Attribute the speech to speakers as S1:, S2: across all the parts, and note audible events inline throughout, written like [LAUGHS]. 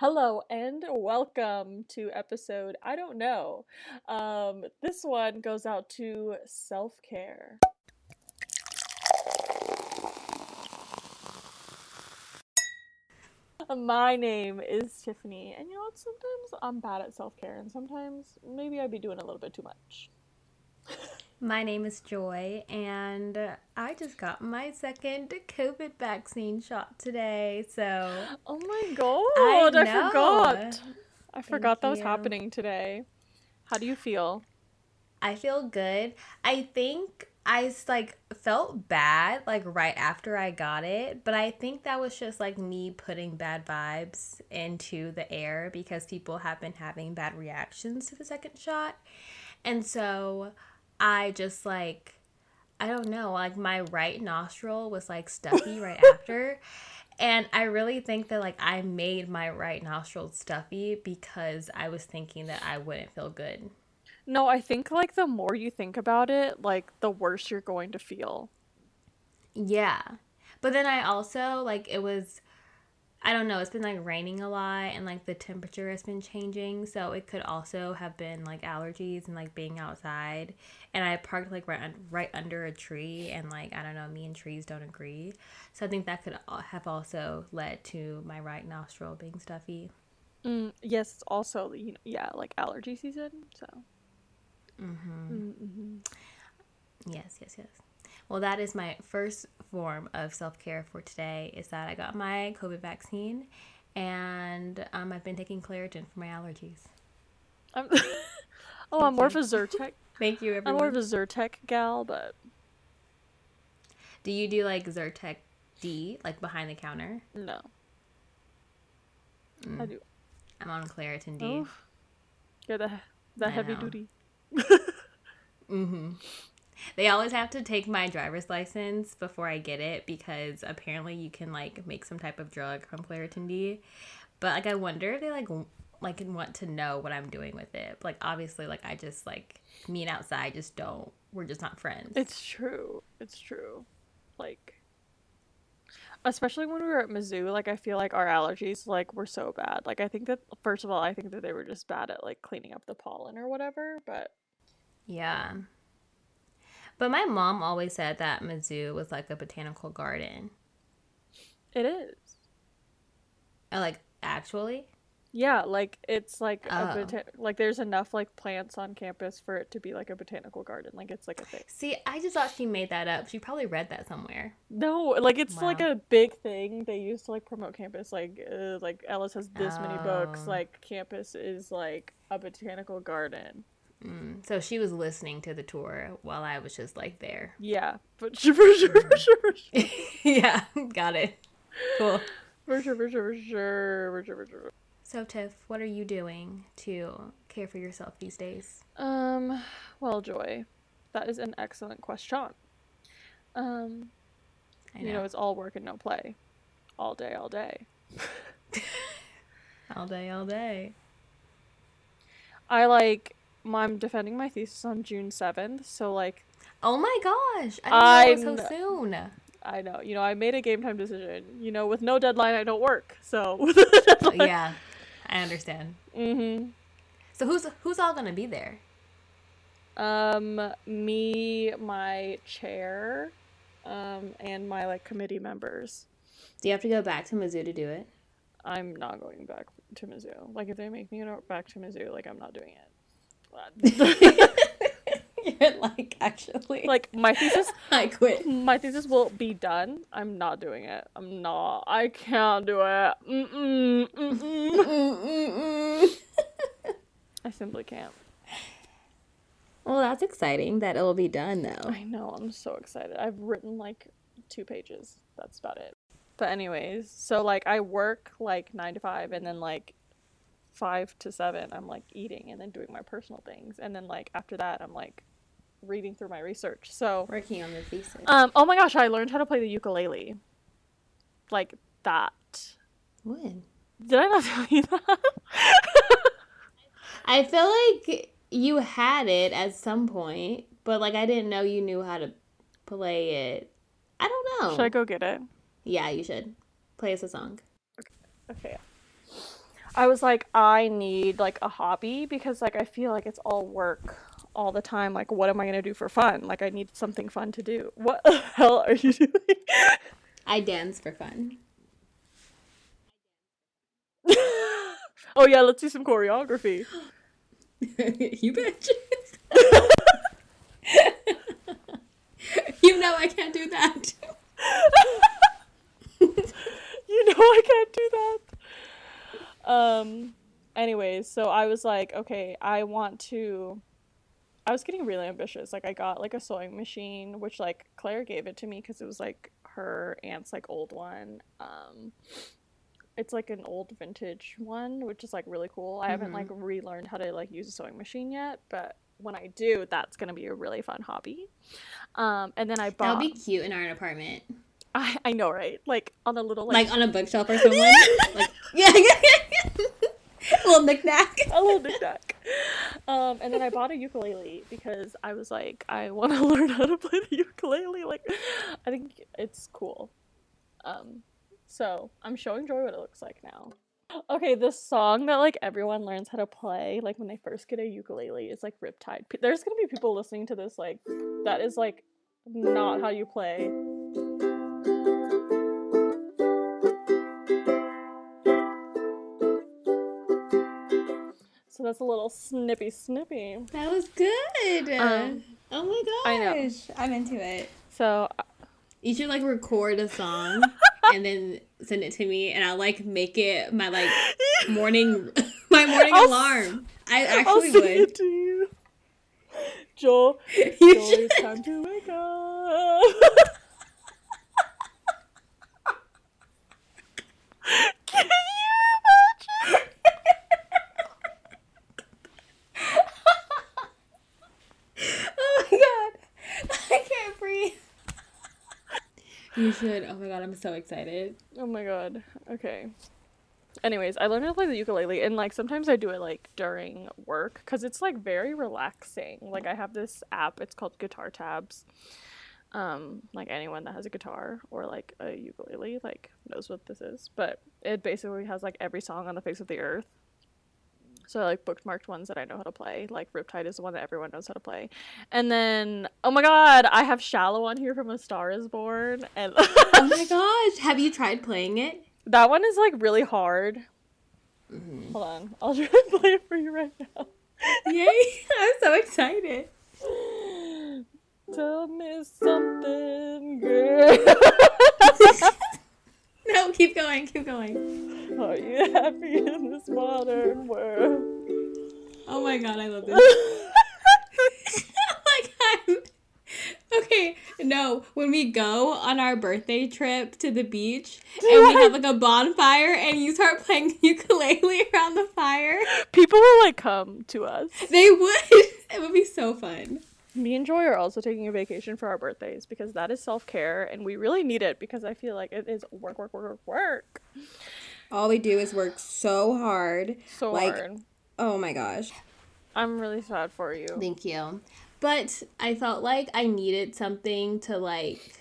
S1: Hello and welcome to episode I don't know. Um, this one goes out to self care. My name is Tiffany, and you know what? Sometimes I'm bad at self care, and sometimes maybe I'd be doing a little bit too much. [LAUGHS]
S2: My name is Joy, and I just got my second COVID vaccine shot today. So,
S1: oh my god, I, I forgot. I forgot Thank that was you. happening today. How do you feel?
S2: I feel good. I think I like felt bad like right after I got it, but I think that was just like me putting bad vibes into the air because people have been having bad reactions to the second shot. And so I just like I don't know, like my right nostril was like stuffy right [LAUGHS] after. And I really think that like I made my right nostril stuffy because I was thinking that I wouldn't feel good.
S1: No, I think like the more you think about it, like the worse you're going to feel.
S2: Yeah. But then I also like it was I don't know, it's been like raining a lot and like the temperature has been changing, so it could also have been like allergies and like being outside. And I parked like right right under a tree and like I don't know, me and trees don't agree. So I think that could have also led to my right nostril being stuffy.
S1: Mm, yes, it's also you know, yeah, like allergy season, so.
S2: Mhm. Mhm. Yes, yes, yes. Well, that is my first form of self care for today. Is that I got my COVID vaccine, and um, I've been taking Claritin for my allergies.
S1: I'm [LAUGHS] oh, [LAUGHS] I'm more of a Zyrtec.
S2: Thank you.
S1: Everyone. I'm more of a Zyrtec gal, but
S2: do you do like Zyrtec D, like behind the counter?
S1: No. Mm. I do.
S2: I'm on Claritin D. Oh.
S1: You're the the heavy know. duty. [LAUGHS]
S2: mm-hmm. They always have to take my driver's license before I get it because apparently you can like make some type of drug from Claritin D. But like I wonder if they like like want to know what I'm doing with it. Like obviously like I just like me and outside just don't we're just not friends.
S1: It's true. It's true. Like especially when we were at Mizzou, like I feel like our allergies like were so bad. Like I think that first of all, I think that they were just bad at like cleaning up the pollen or whatever, but
S2: yeah. But my mom always said that Mizzou was like a botanical garden.
S1: It is.
S2: Uh, like actually?
S1: Yeah, like it's like oh. a bota- like there's enough like plants on campus for it to be like a botanical garden. Like it's like a thing.
S2: See, I just thought she made that up. She probably read that somewhere.
S1: No, like it's wow. like a big thing. They used to like promote campus. Like uh, like Ellis has this oh. many books. Oh. Like campus is like a botanical garden.
S2: Mm, so she was listening to the tour while I was just like there.
S1: Yeah, but [LAUGHS] for sure, for sure, for
S2: sure. [LAUGHS] yeah, got it. Cool.
S1: For sure, for sure, for sure, for sure, for sure.
S2: So Tiff, what are you doing to care for yourself these days?
S1: Um, well, Joy, that is an excellent question. Um, know. you know, it's all work and no play, all day, all day. [LAUGHS]
S2: all day, all day.
S1: I like I'm defending my thesis on June 7th, so like
S2: Oh my gosh. I didn't know so soon.
S1: I know. You know, I made a game time decision. You know, with no deadline I don't work. So [LAUGHS]
S2: Yeah. I understand.
S1: Mhm.
S2: So who's who's all going to be there?
S1: Um me, my chair, um and my like committee members.
S2: Do you have to go back to Mizzou to do it?
S1: I'm not going back to Mizzou. Like if they make me go back to Mizzou, like I'm not doing it. [LAUGHS]
S2: You're like actually
S1: like my thesis. [LAUGHS]
S2: I quit.
S1: My thesis will be done. I'm not doing it. I'm not. I can't do it. Mm-mm, mm-mm. [LAUGHS] Mm-mm, I simply can't.
S2: Well, that's exciting that it'll be done though.
S1: I know. I'm so excited. I've written like two pages. That's about it. But anyways, so like I work like 9 to 5 and then like five to seven, I'm like eating and then doing my personal things, and then like after that, I'm like reading through my research. So
S2: working on the thesis.
S1: Um. Oh my gosh, I learned how to play the ukulele. Like that.
S2: When?
S1: Did I not [LAUGHS] tell you that?
S2: I feel like you had it at some point, but like I didn't know you knew how to play it. I don't know.
S1: Should I go get it?
S2: Yeah, you should. Play us a song.
S1: Okay. Okay. I was like, I need like a hobby because like I feel like it's all work all the time. Like, what am I gonna do for fun? Like, I need something fun to do. What the [LAUGHS] hell are you doing?
S2: I dance for fun. [LAUGHS]
S1: oh yeah, let's do some choreography. [LAUGHS]
S2: you bitch. you know I can't do that.
S1: you know I can't do that. Um anyways, so I was like, okay, I want to I was getting really ambitious. Like I got like a sewing machine, which like Claire gave it to me cuz it was like her aunt's like old one. Um it's like an old vintage one, which is like really cool. I haven't like relearned how to like use a sewing machine yet, but when I do, that's gonna be a really fun hobby. Um, and then I bought.
S2: That
S1: bought.
S2: would be cute in our apartment.
S1: I, I know, right? Like on a little like,
S2: Like on a bookshelf or someone. [LAUGHS] like yeah, yeah, yeah. [LAUGHS] little knickknack.
S1: a little knickknack. Um, and then I bought a ukulele because I was like, I want to [LAUGHS] learn how to play the ukulele. Like, I think it's cool. Um, so I'm showing Joy what it looks like now. Okay, the song that like everyone learns how to play, like when they first get a ukulele, is like Riptide. There's gonna be people listening to this like that is like not how you play. So that's a little snippy snippy.
S2: That was good.
S1: Um,
S2: oh my gosh.
S1: I know.
S2: I'm into it.
S1: So
S2: You should like record a song [LAUGHS] and then send it to me and I'll like make it my like [LAUGHS] morning [LAUGHS] my morning
S1: I'll
S2: alarm. I actually would.
S1: it to you. Joel,
S2: You
S1: Joel,
S2: should.
S1: it's time to wake up. Can you imagine?
S2: oh my god. I can't breathe. You should. Oh my god, I'm so excited.
S1: Oh my god. Okay. Anyways, I learned how to play the ukulele and like sometimes I do it like during work cuz it's like very relaxing. Like I have this app, it's called Guitar Tabs. Um like anyone that has a guitar or like a ukulele like knows what this is, but it basically has like every song on the face of the earth. So I like bookmarked ones that I know how to play. Like Riptide is the one that everyone knows how to play. And then oh my god, I have Shallow on here from A Star is Born and [LAUGHS]
S2: Oh my gosh. Have you tried playing it?
S1: That one is like really hard. Mm. Hold on, I'll [LAUGHS] try to play it for you right now.
S2: Yay. [LAUGHS] I'm so excited. [GASPS]
S1: Tell me something, girl.
S2: No, keep going, keep going.
S1: Are you happy in this modern world?
S2: Oh my god, I love this. [LAUGHS] [LAUGHS] okay. No, when we go on our birthday trip to the beach and we have like a bonfire and you start playing [LAUGHS] ukulele around the fire,
S1: People will like come to us.
S2: they would. It would be so fun.
S1: Me and Joy are also taking a vacation for our birthdays because that is self care and we really need it because I feel like it is work, work, work, work, work.
S2: All we do is work so hard.
S1: So
S2: Like-
S1: hard.
S2: Oh my gosh.
S1: I'm really sad for you.
S2: Thank you. But I felt like I needed something to like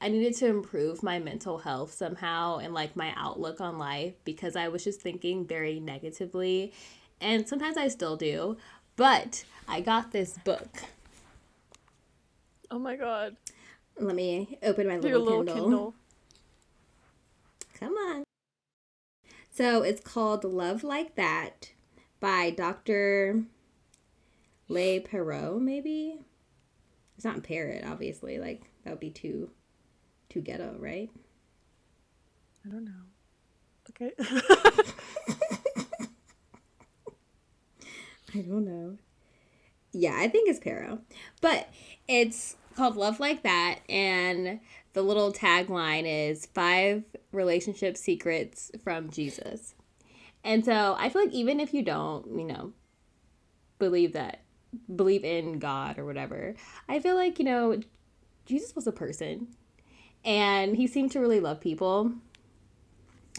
S2: I needed to improve my mental health somehow and like my outlook on life because I was just thinking very negatively and sometimes I still do. But I got this book.
S1: Oh my god.
S2: Let me open my little,
S1: little
S2: Kindle.
S1: Kindle.
S2: Come on. So it's called Love Like That by Dr. Le Perot, maybe? It's not Parrot, obviously. Like, that would be too too ghetto, right?
S1: I don't know. Okay. [LAUGHS]
S2: I don't know. Yeah, I think it's Perot. But it's called Love Like That, and the little tagline is five relationship secrets from Jesus. And so I feel like even if you don't, you know, believe that, believe in God or whatever, I feel like, you know, Jesus was a person and he seemed to really love people.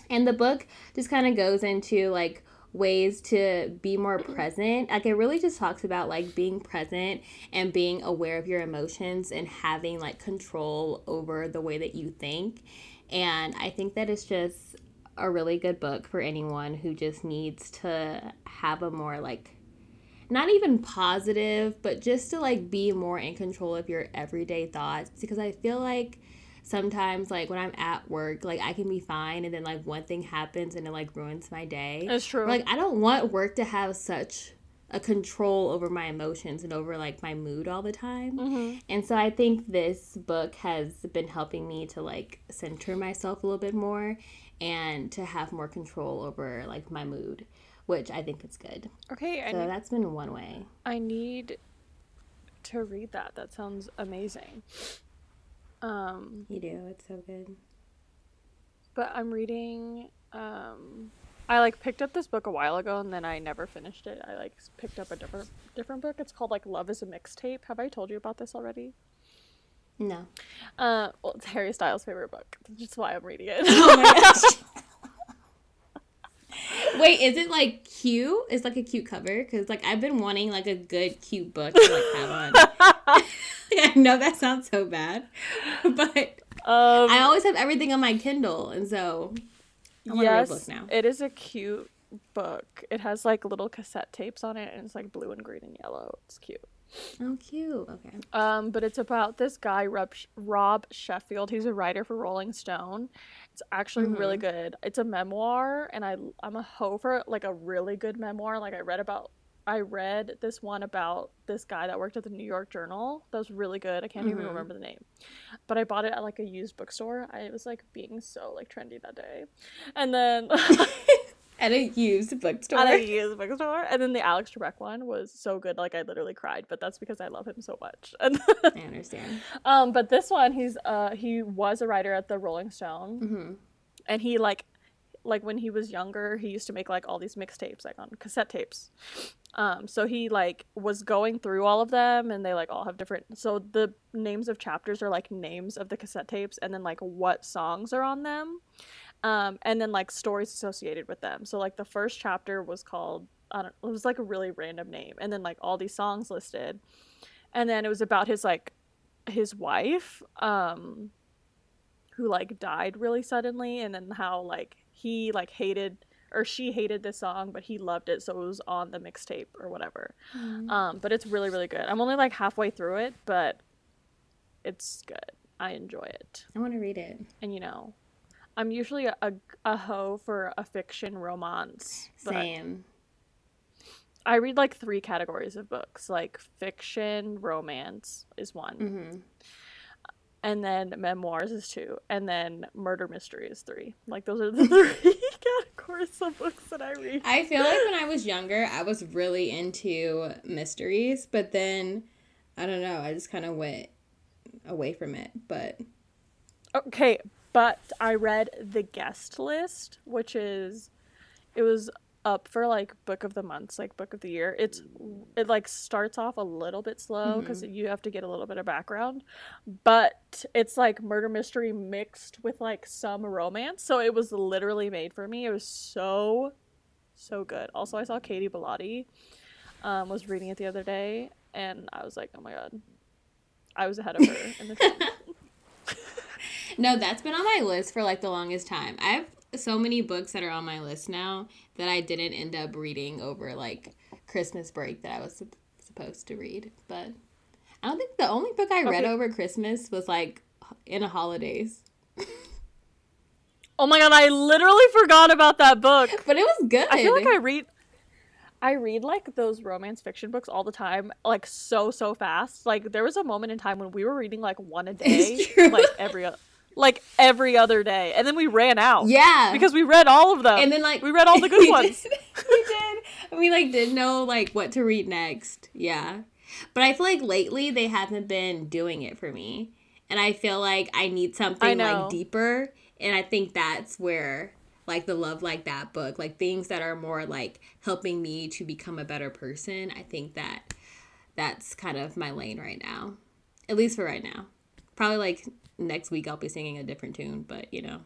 S2: And the book just kind of goes into like ways to be more mm-hmm. present. Like it really just talks about like being present and being aware of your emotions and having like control over the way that you think. And I think that it's just a really good book for anyone who just needs to have a more like not even positive, but just to like be more in control of your everyday thoughts because I feel like sometimes like when I'm at work, like I can be fine and then like one thing happens and it like ruins my day.
S1: That's true.
S2: Like I don't want work to have such a control over my emotions and over like my mood all the time.
S1: Mm-hmm.
S2: And so I think this book has been helping me to like center myself a little bit more and to have more control over like my mood, which I think is good.
S1: Okay, I,
S2: So
S1: need,
S2: that's been one way.
S1: I need to read that. That sounds amazing. Um,
S2: You do. It's so good.
S1: but I'm reading. Um, I like picked up this book a while ago and then I never finished it. I like picked up a different different book. It's called like Love is a Mixtape. Have I told you about this already?
S2: No.
S1: Uh, well, it's Harry Styles' favorite book. That's why I'm reading it. [LAUGHS]
S2: Oh. [LAUGHS] Wait, is it like cute? It's like a cute cover because like I've been wanting like a good cute book to like have on. [LAUGHS] [LAUGHS] I know that sounds so bad, [LAUGHS] but
S1: um,
S2: I always have everything on my Kindle, and so I want to read a book now.
S1: it is a cute book. It has like little cassette tapes on it, and it's like blue and green and yellow. It's cute.
S2: Oh, cute. Okay.
S1: Um, but it's about this guy, Rob, Rob Sheffield. He's a writer for Rolling Stone. It's actually really good. It's a memoir, and I I'm a hoe for like a really good memoir. Like I read about, I read this one about this guy that worked at the New York Journal. That was really good. I can't even
S2: Mhm.
S1: remember the name, but I bought it at like a used bookstore. I was like being so like trendy that day, and then. [LAUGHS]
S2: At a used bookstore.
S1: At a used bookstore, and then the Alex Trebek one was so good, like I literally cried. But that's because I love him so much. [LAUGHS] And
S2: I understand.
S1: um, but this one, he's uh he was a writer at the Rolling Stone,
S2: hmm
S1: and he like like when he was younger, he used to make like all these mixtapes, like on cassette tapes. Um, so he like was going through all of them, and they like all have different. So the names of chapters are like names of the cassette tapes, and then like what songs are on them, um, and then like stories associated with them. So like the first chapter was called I don't. It was like a really random name, and then like all these songs listed, and then it was about his like his wife, um, who like died really suddenly, and then how like he like hated or she hated this song, but he loved it, so it was on the mixtape or whatever. Um, but it's really really good. I'm only like halfway through it, but it's good. I enjoy it,
S2: I want to read it.
S1: and you know, I'm usually a a, a hoe for a fiction romance.
S2: Same.
S1: I read like three categories of books, like fiction, romance is one,
S2: hmm
S1: and then memoirs is two, and then murder mystery is three. Like those are the [LAUGHS] three [LAUGHS] categories of books that I read.
S2: I feel like when I was [LAUGHS] younger, I was really into mysteries, but then I don't know, I just kind of went away from it. But
S1: Okay, but I read the guest list, which is it was up for like book of the months, like book of the year. It's it like starts off a little bit slow because you have to get a little bit of background, but it's like murder mystery mixed with like some romance. So it was literally made for me. It was so so good. Also, I saw Katie Bellotti um, was reading it the other day, and I was like, oh my god, I was ahead of her in the [LAUGHS]
S2: no, that's been on my list for like the longest time. I have so many books that are on my list now that I didn't end up reading over like Christmas break that I was sup- supposed to read. But I don't think the only book I read
S1: Okay.
S2: over Christmas was like in the holidays.
S1: Oh my god, I literally forgot about that book. [LAUGHS]
S2: But it was good.
S1: I feel like I read I read like those romance fiction books all the time, like so so fast. Like there was a moment in time when we were reading like one a [LAUGHS] day, like every like every other day, and then we ran out.
S2: yeah.
S1: because we read all of them.
S2: and then like
S1: we read all the good [LAUGHS] ones.
S2: Did, we did. We like didn't know like what to read next. Yeah. But I feel like lately they haven't been doing it for me. And I feel like I need something
S1: know.
S2: like deeper. And I think that's where like the love like that book, like things that are more like helping me to become a better person. I think that that's kind of my lane right now. At least for right now. Probably like next week I'll be singing a different tune, but you know.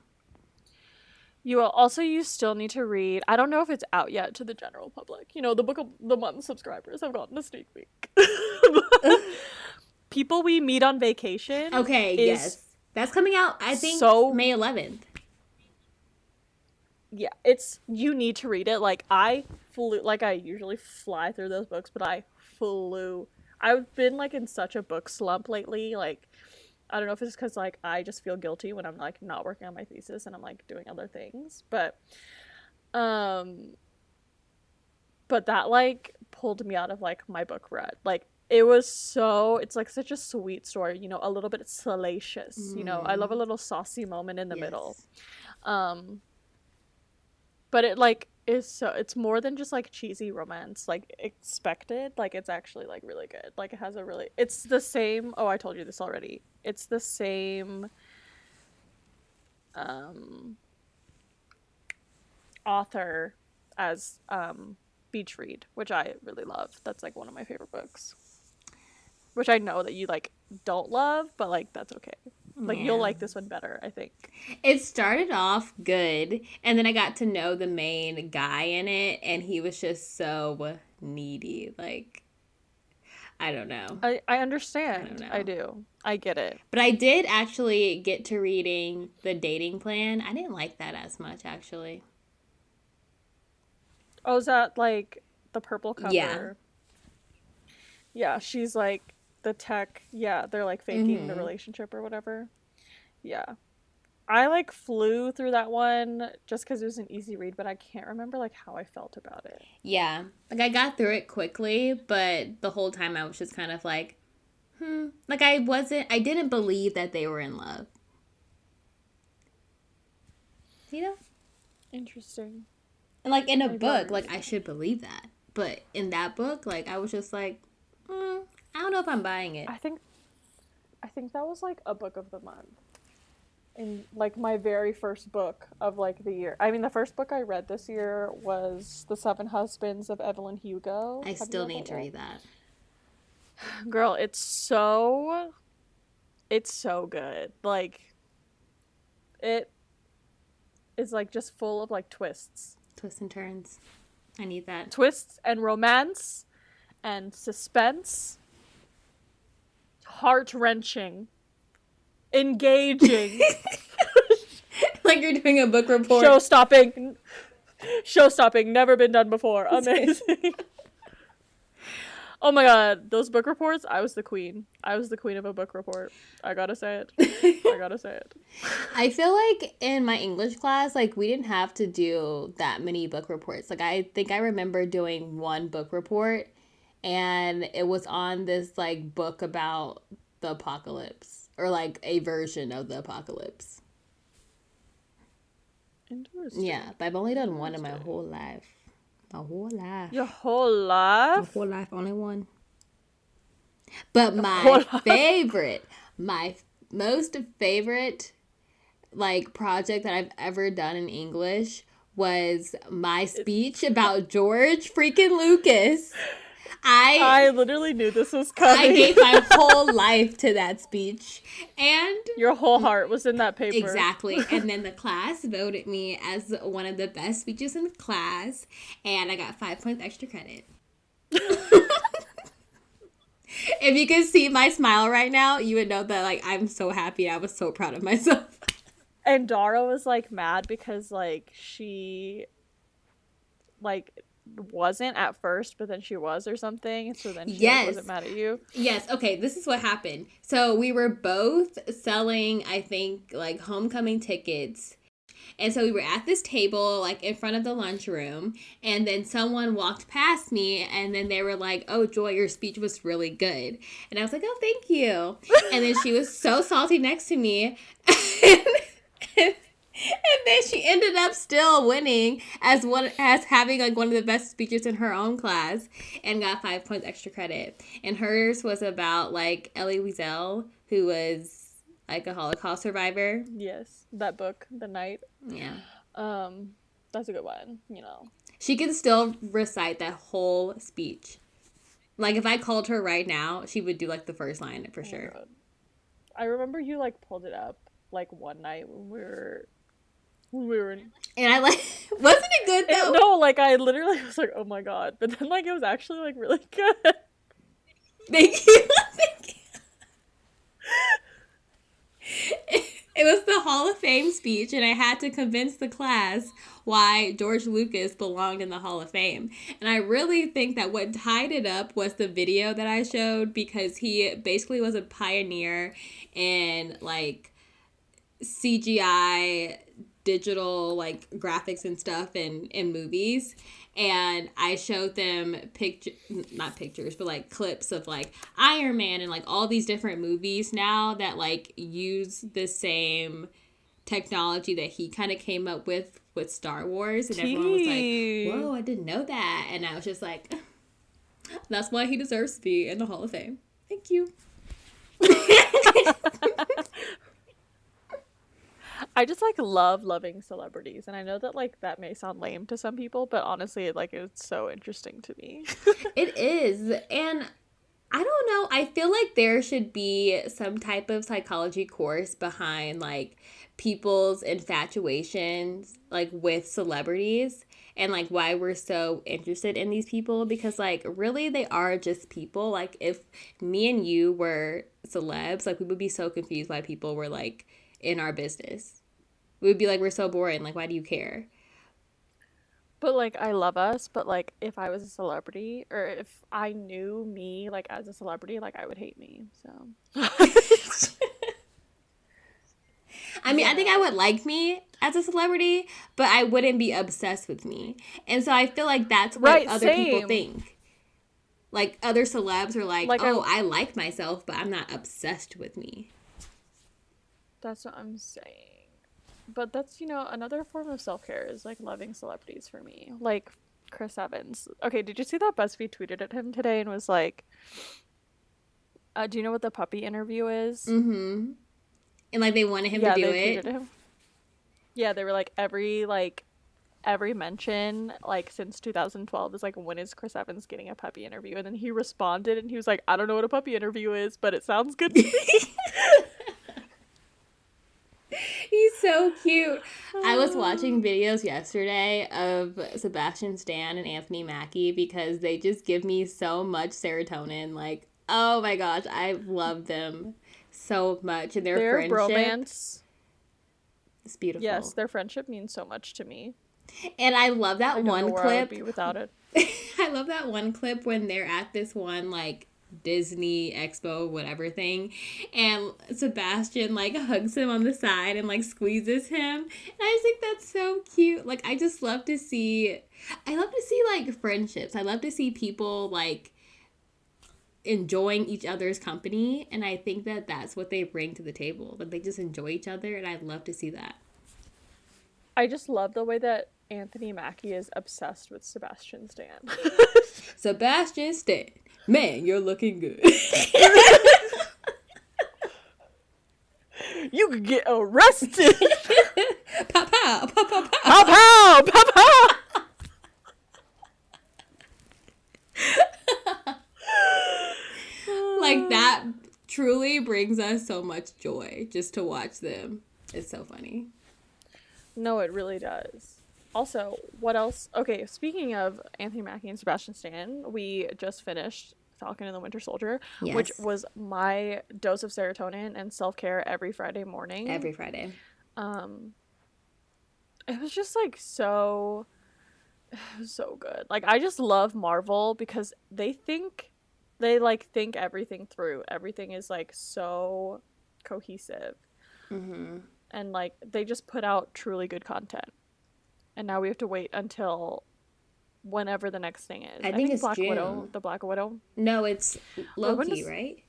S1: You will also you still need to read. I don't know if it's out yet to the general public. You know, the book of the month subscribers have gotten a sneak peek. [LAUGHS] People we meet on vacation.
S2: Okay, yes. That's coming out I think
S1: so-
S2: May 11th.
S1: yeah, it's you need to read it. Like I flew, like I usually fly through those books, but I flew. I've been like in such a book slump lately. Like I don't know if it's because like I just feel guilty when I'm like not working on my thesis and I'm like doing other things, but um, but that like pulled me out of like my book rut. Like it was so it's like such a sweet story you know a little bit salacious mm. you know i love a mm. little saucy moment in the yes. middle um but it like is so it's more than just like cheesy romance like expected like it's actually like really good. Like it has a really it's the same oh i told you this already. It's the same um author as um beach read which i really love. That's like one of my favorite books. Which i know that you like don't love but like that's okay like yeah. you'll like this one better, I think.
S2: It started off good, and then I got to know the main guy in it, and he was just so needy. Like, I don't know.
S1: I I understand. I, I do. I get it.
S2: But I did actually get to reading the dating plan. I didn't like that as much, actually.
S1: Oh, is that like the purple cover? Yeah. Yeah, she's like the tech, yeah, they're like faking mm-hmm. the relationship or whatever. Yeah. I like flew through that one just because it was an easy read, but I can't remember like how I felt about it.
S2: Yeah, like I got through it quickly, but the whole time I was just kind of like, hmm, like I wasn't, I didn't believe that they were in love. You know,
S1: interesting.
S2: And like in a I book, like I should believe that, but in that book, like I was just like, hmm, I don't know if I'm buying it.
S1: I think I think that was like a book of the month. In like my very first book of like the year. I mean the first book I read this year was The Seven Husbands of Evelyn Hugo.
S2: I Have still need to read that.
S1: Girl, it's so it's so good. Like it is like just full of like twists.
S2: Twists and turns. I need that.
S1: Twists and romance and suspense heart wrenching, engaging. [LAUGHS]
S2: like you're doing a book report.
S1: Show stopping. Show stopping. Never been done before. [LAUGHS] Amazing. oh my god, those book reports, I was the queen. I was the queen of a book report. I gotta say it. I [LAUGHS] gotta say it.
S2: I feel like in my English class, like we didn't have to do that many book reports. Like I think I remember doing one book report and it was on this like book about the apocalypse or like a version of the apocalypse. Interesting. Yeah, but I've only done one in my whole life. My whole life.
S1: Your whole life?
S2: My whole life, only one. But Your my [LAUGHS] favorite, my most favorite like project that I've ever done in English was my speech about George freaking Lucas. [LAUGHS] I
S1: I literally knew this was coming.
S2: I gave my [LAUGHS] whole life to that speech. And
S1: your whole heart was in that paper.
S2: Exactly. [LAUGHS] And then the class voted me as one of the best speeches in the class and I got 5 points extra credit. [LAUGHS] if you could see my smile right now, you would know that like I'm so happy. I was so proud of myself.
S1: And Dara was like mad because like she like wasn't at first, but then she was or something. So then she yes. like, wasn't mad at you.
S2: Yes. Okay. This is what happened. So we were both selling, I think, like homecoming tickets. And so we were at this table, like in front of the lunchroom, and then someone walked past me, and then they were like, Oh, Joy, your speech was really good. And I was like, Oh, thank you. and then she was so salty next to me. [LAUGHS] and then she ended up still winning as one as having like one of the best speeches in her own class and got five points extra credit. And hers was about like Elie Wiesel, who was like a Holocaust survivor.
S1: Yes, that book, The Night.
S2: Yeah.
S1: Um, that's a good one. You know,
S2: she can still recite that whole speech. Like if I called her right now, she would do like the first line for oh sure.
S1: I remember you like pulled it up like one night when we were we were in...
S2: and I like [LAUGHS] wasn't it good though?
S1: no, like I literally [LAUGHS] was like, oh my god, but then like it was actually like really [LAUGHS] good.
S2: Thank you. Thank you. it was the Hall of Fame speech, and I had to convince the class why George Lucas belonged in the Hall of Fame. And I really think that what tied it up was the video that I showed because he basically was a pioneer in like CGI digital like graphics and stuff in in movies. And I showed them picture not pictures but like clips of like Iron Man and like all these different movies now that like use the same technology that he kind of came up with with Star Wars. And everyone was like whoa I didn't know that. And I was just like [LAUGHS] that's why he deserves to be in the Hall of Fame. Thank you [LAUGHS]
S1: I just like love loving celebrities, and I know that like that may sound lame to some people, but honestly, like it's so interesting to me. [LAUGHS]
S2: it is, and I don't know. I feel like there should be some type of psychology course behind like people's infatuations like with celebrities and like why we're so interested in these people because like really they are just people like if me and you were celebs like we would be so confused why people were like in our business. We would be like, we're so boring. Like, why do you care?
S1: But like, I love us. But like, if I was a celebrity, or if I knew me like as a celebrity, like I would hate me. So. [LAUGHS]
S2: I mean. I think I would like me as a celebrity, but I wouldn't be obsessed with me. And so I feel like that's what right, other same. people think. Like other celebs are like, like "Oh, I, I like myself, but I'm not obsessed with me."
S1: That's what I'm saying. But that's, you know, another form of self care is like loving celebrities for me. Like Chris Evans. Okay, did you see that BuzzFeed tweeted at him today and was like, uh, do you know what the puppy interview is?
S2: Mm-hmm. And like they wanted him yeah, to do it.
S1: Yeah, they were like every like every mention like since 2012 is like when is Chris Evans getting a puppy interview? And then he responded and he was like, I don't know what a puppy interview is, but it sounds good to me. [LAUGHS] [LAUGHS]
S2: He's so cute. I was ah. watching videos yesterday of Sebastian Stan and Anthony Mackie because they just give me so much serotonin. Like, oh my gosh, I love them so much and their, their friendship. Romance. It's beautiful.
S1: Yes, their friendship means so much to me.
S2: And I love that I one clip.
S1: without it. [LAUGHS]
S2: I love that one clip when they're at this one like Disney Expo, whatever thing. And Sebastian like hugs him on the side and like squeezes him. And I just think that's so cute. Like, I just love to see, I love to see like friendships. I love to see people like enjoying each other's company. And I think that that's what they bring to the table. That they just enjoy each other. And I'd love to see that.
S1: I just love the way that Anthony Mackie is obsessed with Sebastian Stan. [LAUGHS]
S2: Sebastian Stan. Man, you're looking good. [LAUGHS]
S1: you could get arrested. [LAUGHS]
S2: pow, pow pow pow. Pow
S1: pow, pow pow. [LAUGHS]
S2: like that truly brings us so much joy just to watch them. It's so funny.
S1: No, it really does. Also, what else? Okay, speaking of Anthony Mackie and Sebastian Stan, we just finished Falcon and the Winter Soldier, yes. which was my dose of serotonin and self care every Friday morning.
S2: Every Friday.
S1: Um, it was just like so, [SIGHS] so good. Like I just love Marvel because they think, they like think everything through. Everything is like so cohesive,
S2: mm-hmm.
S1: and like they just put out truly good content. And now we have to wait until whenever the next thing is.
S2: I, I think, it's
S1: Black
S2: June.
S1: Widow. The Black Widow.
S2: No, it's Loki, does... right?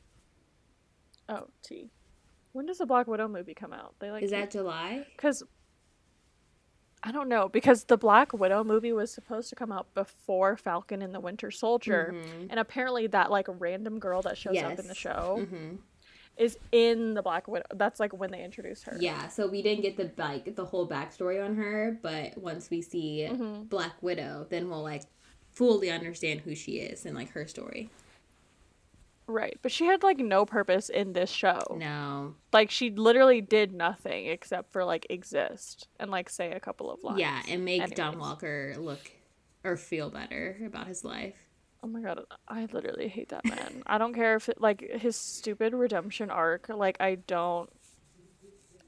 S1: Oh, T. When does the Black Widow movie come out? They like
S2: is that July?
S1: Because I don't know because the Black Widow movie was supposed to come out before Falcon and the Winter Soldier, mm-hmm. and apparently that like random girl that shows yes. up in the show mm-hmm is in the Black Widow. That's like when they introduced her.
S2: Yeah, so we didn't get the like the whole backstory on her, but once we see mm-hmm. Black Widow, then we'll like fully understand who she is and like her story.
S1: Right, but she had like no purpose in this show.
S2: No.
S1: Like she literally did nothing except for like exist and like say a couple of lines.
S2: Yeah, and make Anyways. John Walker look or feel better about his life.
S1: Oh my god, I literally hate that man. I don't care if it, like his stupid redemption arc, like I don't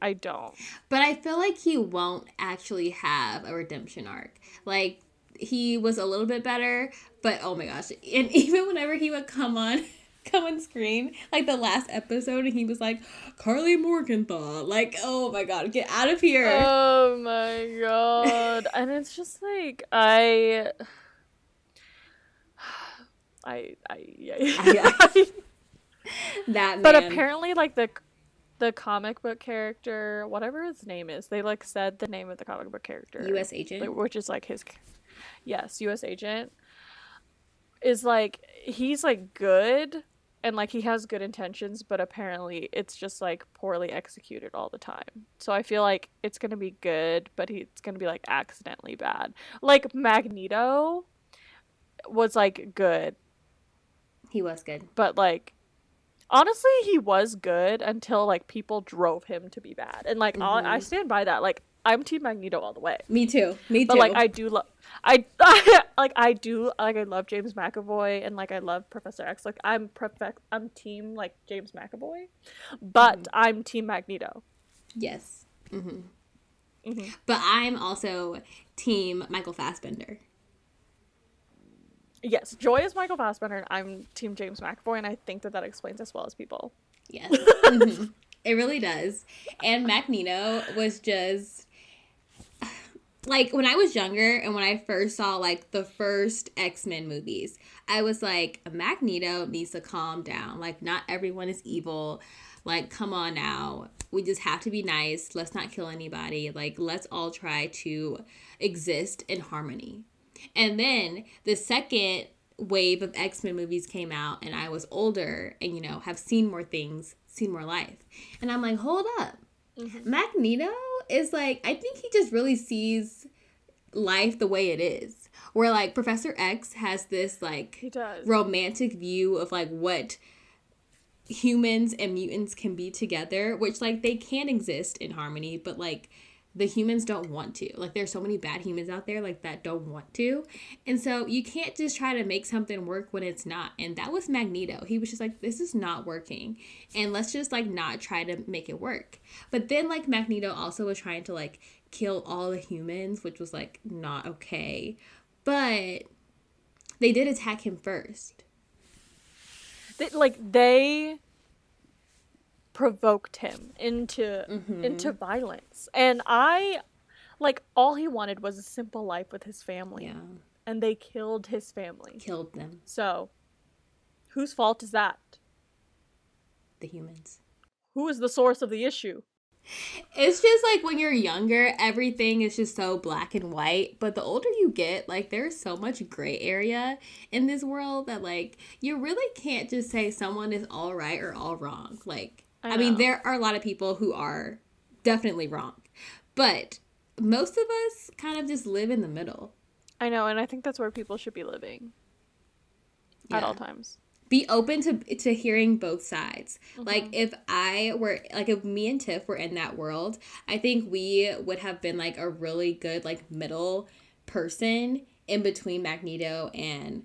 S1: I don't.
S2: But I feel like he won't actually have a redemption arc. Like he was a little bit better, but oh my gosh. And [LAUGHS] even whenever he would come on [LAUGHS] come on screen, like the last episode, and he was like, "Karli Morgenthau. Like, oh my god, get out of here.
S1: Oh my god. and it's just like I I I yeah.
S2: I- [LAUGHS] that
S1: but
S2: man.
S1: apparently like the the comic book character, whatever his name is, they like said the name of the comic book character.
S2: U.S. agent.
S1: which is like his yes U.S. agent is like he's like good and like he has good intentions but apparently it's just like poorly executed all the time so i feel like it's gonna be good but he, it's gonna be like accidentally bad like magneto was like good
S2: he was good.
S1: but like honestly he was good until like people drove him to be bad and like I'll, i stand by that like i'm team magneto all the way
S2: Me too. Me too.
S1: but like I do love I [LAUGHS] like I do like I love James McAvoy and like I love Professor X. Like I'm perfect I'm team like James McAvoy, but I'm team Magneto.
S2: yes. hmm
S1: Mhm.
S2: But I'm also team Michael Fassbender.
S1: Yes, Joy is Michael Fassbender and I'm team James McAvoy and I think that that explains as well as people.
S2: Yes. Mhm. It really does. And Magneto was just like when I was younger and when I first saw like the first X-Men movies, I was like Magneto needs to calm down. Like not everyone is evil. Like come on now. We just have to be nice. Let's not kill anybody. Like let's all try to exist in harmony. And then the second wave of X-Men movies came out and I was older and you know have seen more things, seen more life. And I'm like, "Hold up. Mm-hmm. Magneto is like I think he just really sees life the way it is. Where like Professor X has this like romantic view of like what humans and mutants can be together, which like they can exist in harmony, but like the humans don't want to. Like there's so many bad humans out there like that don't want to. And so you can't just try to make something work when it's not. And that was Magneto. He was just like this is not working. And let's just like not try to make it work. But then like Magneto also was trying to like kill all the humans, which was like not okay. But they did attack him first.
S1: They, like they provoked him into
S2: Mm-hmm.
S1: into violence. And I like all he wanted was a simple life with his family
S2: Yeah.
S1: and they killed his family.
S2: Killed them,
S1: So, whose fault is that?
S2: the humans.
S1: Who is the source of the issue?
S2: It's just like when you're younger, everything is just so black and white. But the older you get, like there's so much gray area in this world that like you really can't just say someone is all right or all wrong. Like
S1: I
S2: I, mean, there are a lot of people who are definitely wrong, but most of us kind of just live in the middle.
S1: I know, and I think that's where people should be living at all times.
S2: be open to to hearing both sides. Like
S1: Mm-hmm.
S2: if I were like if me and Tiff were in that world, I think we would have been like a really good like middle person in between Magneto and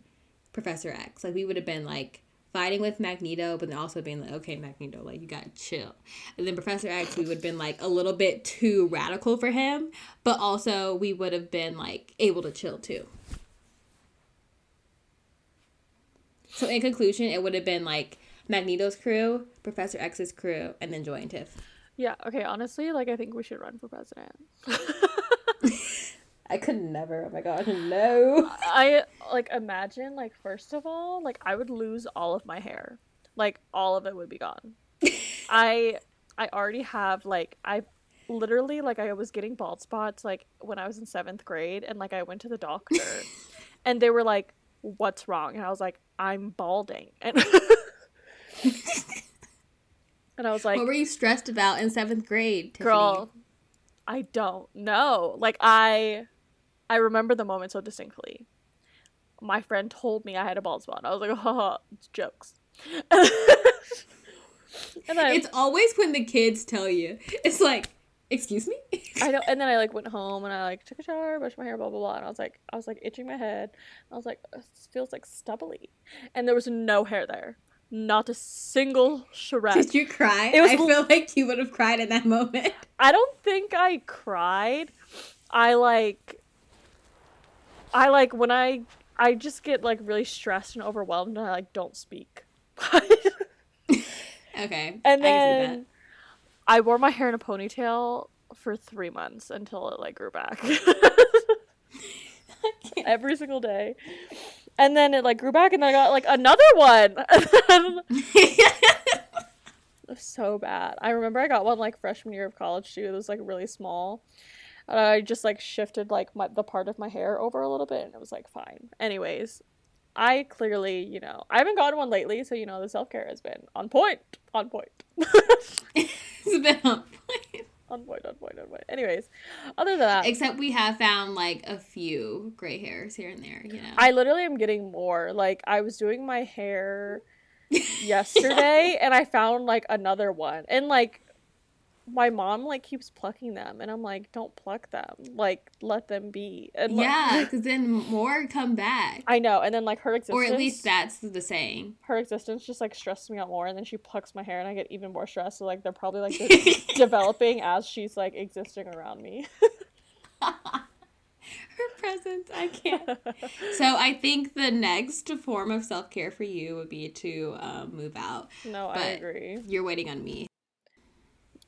S2: Professor X. Like we would have been like fighting with Magneto, but then also being like, okay, Magneto, like you gotta chill. And then Professor X, we would have been like a little bit too radical for him, but also we would have been like able to chill too. So in conclusion, it would have been like Magneto's crew, Professor X's crew, and then Joy and Tiff.
S1: Yeah, okay, honestly, like I think we should run for president. [LAUGHS]
S2: I could never. Oh my god, no.
S1: I like imagine like first of all, like I would lose all of my hair. Like all of it would be gone. [LAUGHS] I I already have like I literally like I was getting bald spots like when I was in 7th grade and like I went to the doctor [LAUGHS] and they were like what's wrong? And I was like I'm balding. And [LAUGHS] And I was like
S2: what were you stressed about in seventh grade, Tiffany?
S1: girl i don't know like i i remember the moment so distinctly my friend told me i had a bald spot i was like [LAUGHS] haha it's jokes [LAUGHS] and
S2: It's always when the kids tell you. It's like, excuse me?
S1: I know, and then I like [LAUGHS] went home and I like took a shower, brushed my hair, blah blah blah, and I was like, I was like itching my head. I was like, this feels like stubbly, and there was no hair there. Not a single shred.
S2: Did you cry?
S1: It was
S2: I feel like you would have cried in that moment.
S1: I don't think I cried. I like I like when I I just get like really stressed and overwhelmed and I like don't speak. [LAUGHS]
S2: Okay.
S1: and
S2: I
S1: then I wore my hair in a ponytail for 3 months until it like grew back. [LAUGHS] Every single day. And then it like grew back and then I got like another one.
S2: that. [LAUGHS]
S1: It was so bad. I remember I got one like freshman year of college too. It was like really small. And I just like shifted like my, the part of my hair over a little bit and it was like fine. Anyways, I clearly, you know, I haven't gotten one lately, so you know the self care has been on point. On point. [LAUGHS]
S2: it's been on point.
S1: on point, on point, on point. Anyways, other than that,
S2: Except we have found like a few gray hairs here and there, you know.
S1: I literally am getting more. Like I was doing my hair [LAUGHS] yesterday and I found like another one. And like my mom like keeps plucking them and I'm like, don't pluck them. Like let them be. And like-
S2: yeah, [LAUGHS] because then more come back.
S1: I know. And then like her existence
S2: Or at least that's the saying.
S1: her existence just like stresses me out more and then she plucks my hair and I get even more stressed. So like they're probably like de- [LAUGHS] developing as she's like existing around me. [LAUGHS]
S2: Her presence, I can't. So I think the next form of self care for you would be to um, move out.
S1: no, I agree.
S2: You're waiting on me.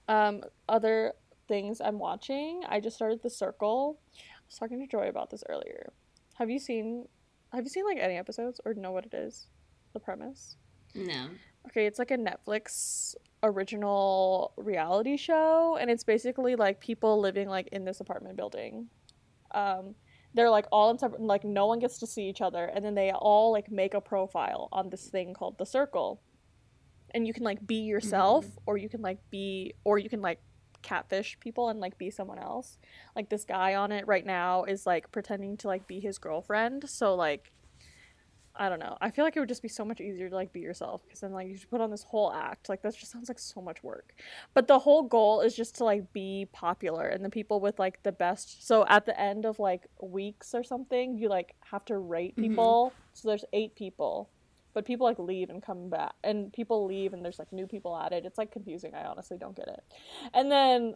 S1: Um, other things I'm watching, I just started The Circle. I was talking to Joy about this earlier. Have you seen have you seen like any episodes or know what it is? The premise?
S2: No.
S1: Okay, it's like a Netflix original reality show and it's basically like people living like in this apartment building. Um they're like all in separate like no one gets to see each other and then they all like make a profile on this thing called the circle. And you can like be yourself or you can like be or you can like catfish people and like be someone else. Like this guy on it right now is like pretending to like be his girlfriend. So like I don't know. I feel like it would just be so much easier to like be yourself because then like you just put on this whole act. Like that just sounds like so much work. But the whole goal is just to like be popular and the people with like the best. So at the end of like weeks or something, you like have to rate
S2: Mhm.
S1: people. So there's eight people. But people like leave and come back and people leave and there's like new people added. It's like confusing. I honestly don't get it. And then